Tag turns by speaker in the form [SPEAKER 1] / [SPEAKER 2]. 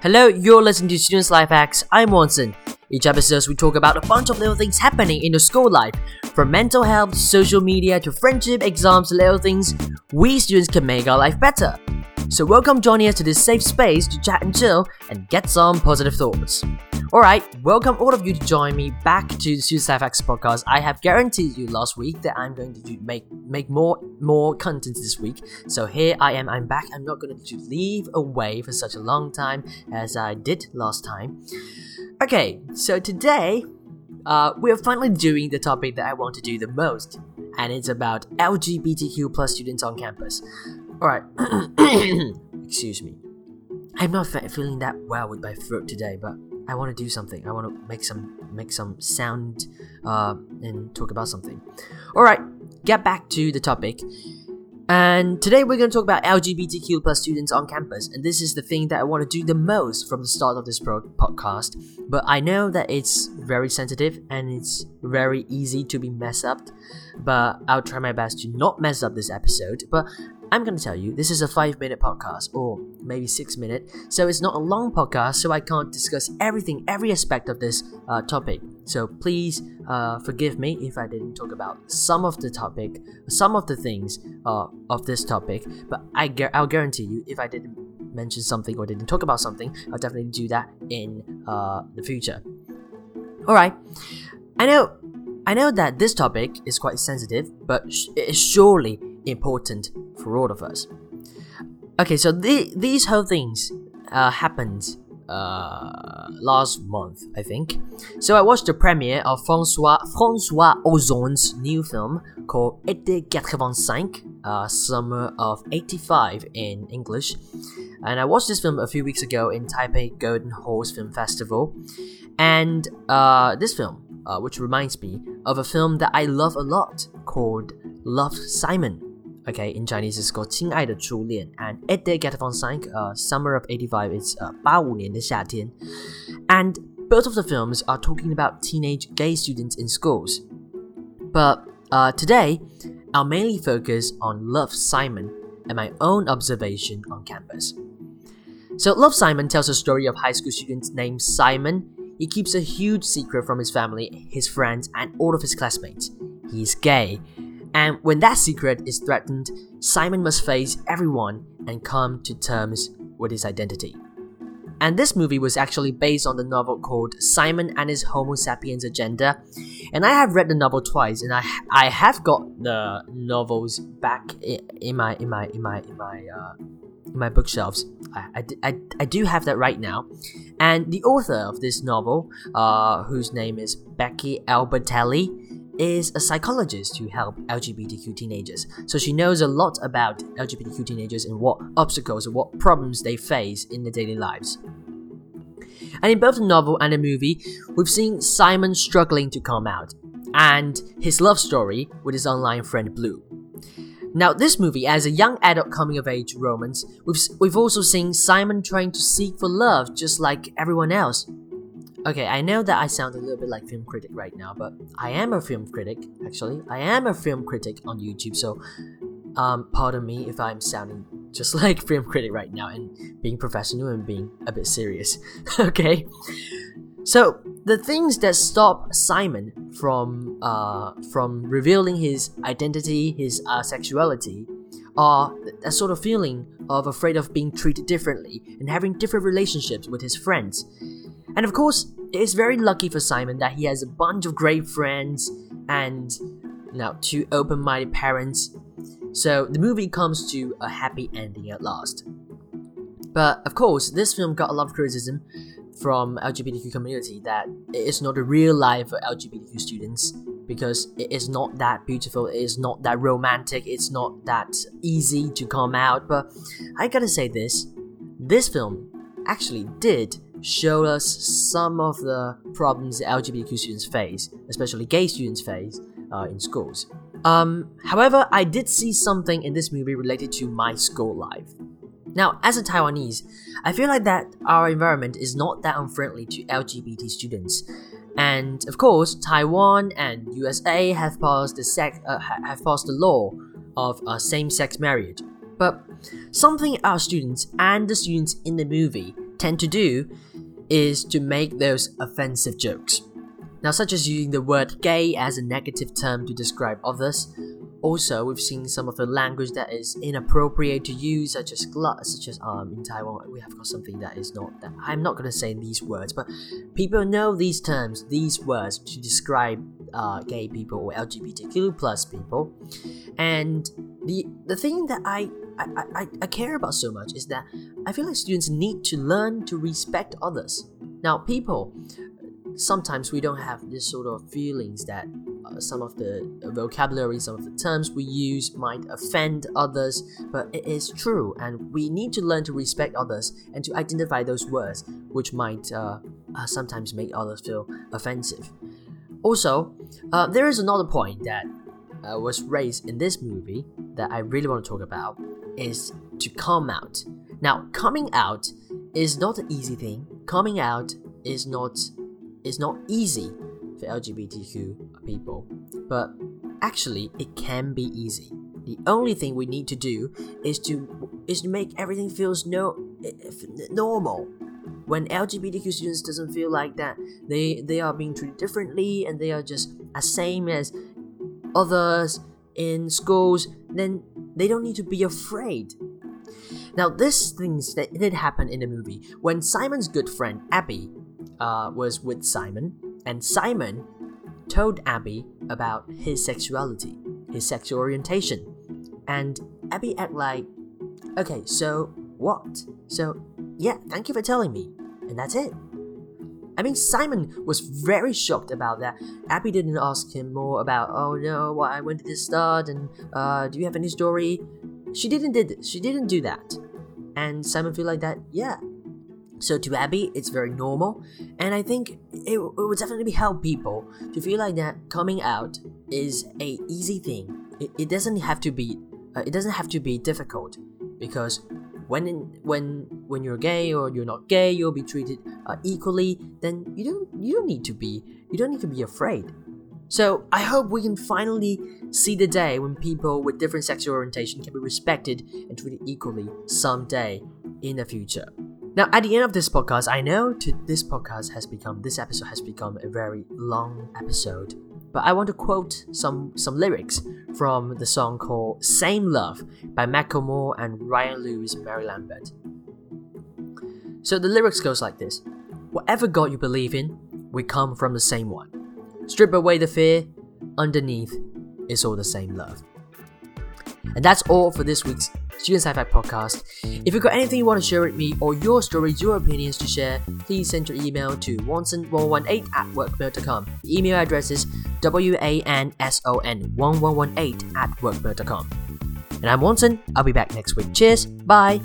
[SPEAKER 1] Hello, you're listening to Students Life Hacks. I'm Wanson. Each episode, we talk about a bunch of little things happening in the school life. From mental health, social media, to friendship, exams, little things, we students can make our life better. So, welcome joining us to this safe space to chat and chill and get some positive thoughts. Alright, welcome all of you to join me back to the Life Hacks podcast. I have guaranteed you last week that I'm going to make make more more content this week. So here I am, I'm back. I'm not going to leave away for such a long time as I did last time. Okay, so today uh, we're finally doing the topic that I want to do the most, and it's about LGBTQ plus students on campus. Alright, excuse me. I'm not feeling that well with my throat today, but I want to do something. I want to make some make some sound uh, and talk about something. All right, get back to the topic. And today we're going to talk about LGBTQ plus students on campus, and this is the thing that I want to do the most from the start of this pro- podcast. But I know that it's very sensitive and it's very easy to be messed up. But I'll try my best to not mess up this episode. But I'm going to tell you, this is a 5 minute podcast, or maybe 6 minute, so it's not a long podcast, so I can't discuss everything, every aspect of this uh, topic. So please uh, forgive me if I didn't talk about some of the topic, some of the things uh, of this topic, but I gu- I'll guarantee you, if I didn't mention something or didn't talk about something, I'll definitely do that in uh, the future. Alright, I know. I know that this topic is quite sensitive, but sh- it is surely important for all of us. Okay, so the, these whole things uh, happened uh, last month, I think. So I watched the premiere of Francois Francois Ozon's new film called Été 85, uh, Summer of 85 in English. And I watched this film a few weeks ago in Taipei Golden Horse Film Festival. And uh, this film, uh, which reminds me of a film that I love a lot called Love Simon. Okay, in Chinese it's called 亲爱的初恋 and It Day Get On Sank, uh, Summer of 85 is uh, 85年的夏天 and both of the films are talking about teenage gay students in schools. But uh, today, I'll mainly focus on Love Simon and my own observation on campus. So, Love Simon tells a story of high school student named Simon. He keeps a huge secret from his family, his friends, and all of his classmates. He's gay and when that secret is threatened, Simon must face everyone and come to terms with his identity. And this movie was actually based on the novel called Simon and His Homo Sapiens Agenda. And I have read the novel twice, and I I have got the novels back in my in my in my in my uh, in my bookshelves. I, I, I, I do have that right now. And the author of this novel, uh, whose name is Becky Albertalli, is a psychologist who help LGBTQ teenagers. So she knows a lot about LGBTQ teenagers and what obstacles or what problems they face in their daily lives. And in both the novel and the movie, we've seen Simon struggling to come out, and his love story with his online friend Blue. Now, this movie, as a young adult coming of age romance, we've, we've also seen Simon trying to seek for love just like everyone else, Okay, I know that I sound a little bit like film critic right now, but I am a film critic. Actually, I am a film critic on YouTube, so um, pardon me if I'm sounding just like film critic right now and being professional and being a bit serious. okay, so the things that stop Simon from uh, from revealing his identity, his uh, sexuality, are a sort of feeling of afraid of being treated differently and having different relationships with his friends. And of course, it's very lucky for Simon that he has a bunch of great friends and now two open-minded parents. So the movie comes to a happy ending at last. But of course, this film got a lot of criticism from LGBTQ community that it is not a real life for LGBTQ students because it is not that beautiful, it is not that romantic, it's not that easy to come out. But I gotta say this, this film actually did show us some of the problems LGBTQ students face, especially gay students face uh, in schools. Um, however, I did see something in this movie related to my school life. Now, as a Taiwanese, I feel like that our environment is not that unfriendly to LGBT students. And of course, Taiwan and USA have passed the sex, uh, have passed the law of uh, same-sex marriage. But something our students and the students in the movie tend to do is to make those offensive jokes. Now, such as using the word gay as a negative term to describe others. Also, we've seen some of the language that is inappropriate to use, such as glut, such as um in Taiwan we have got something that is not that I'm not gonna say these words, but people know these terms, these words to describe uh, gay people or LGBTQ plus people. And the the thing that I I, I, I care about so much is that I feel like students need to learn to respect others. Now, people, sometimes we don't have this sort of feelings that uh, some of the vocabulary, some of the terms we use might offend others, but it is true, and we need to learn to respect others and to identify those words which might uh, uh, sometimes make others feel offensive. Also, uh, there is another point that uh, was raised in this movie that I really want to talk about is to come out. Now, coming out is not an easy thing. Coming out is not is not easy for LGBTQ people, but actually it can be easy. The only thing we need to do is to is to make everything feels no normal. When LGBTQ students doesn't feel like that they they are being treated differently and they are just as same as others in schools, then they don't need to be afraid. Now, this things that did happen in the movie when Simon's good friend Abby uh, was with Simon, and Simon told Abby about his sexuality, his sexual orientation, and Abby act like, okay, so what? So yeah, thank you for telling me, and that's it. I mean, Simon was very shocked about that. Abby didn't ask him more about, oh no, why when did this start, and uh, do you have any story? She didn't did she didn't do that, and Simon feel like that, yeah. So to Abby, it's very normal, and I think it, it would definitely help people to feel like that coming out is a easy thing. It, it doesn't have to be uh, it doesn't have to be difficult because when in, when when you're gay or you're not gay, you'll be treated uh, equally. Then you don't you don't need to be you don't need to be afraid. So I hope we can finally see the day when people with different sexual orientation can be respected and treated equally someday in the future. Now, at the end of this podcast, I know to, this podcast has become this episode has become a very long episode, but I want to quote some some lyrics from the song called "Same Love" by Macklemore and Ryan Lewis Mary Lambert. So the lyrics goes like this: Whatever God you believe in, we come from the same one. Strip away the fear, underneath, it's all the same love. And that's all for this week's Student Sci-Fi podcast. If you've got anything you want to share with me or your stories, your opinions to share, please send your email to wanson118 at workmail.com. The email address is wanson1118 at workmail.com. And I'm Wanson. I'll be back next week. Cheers. Bye.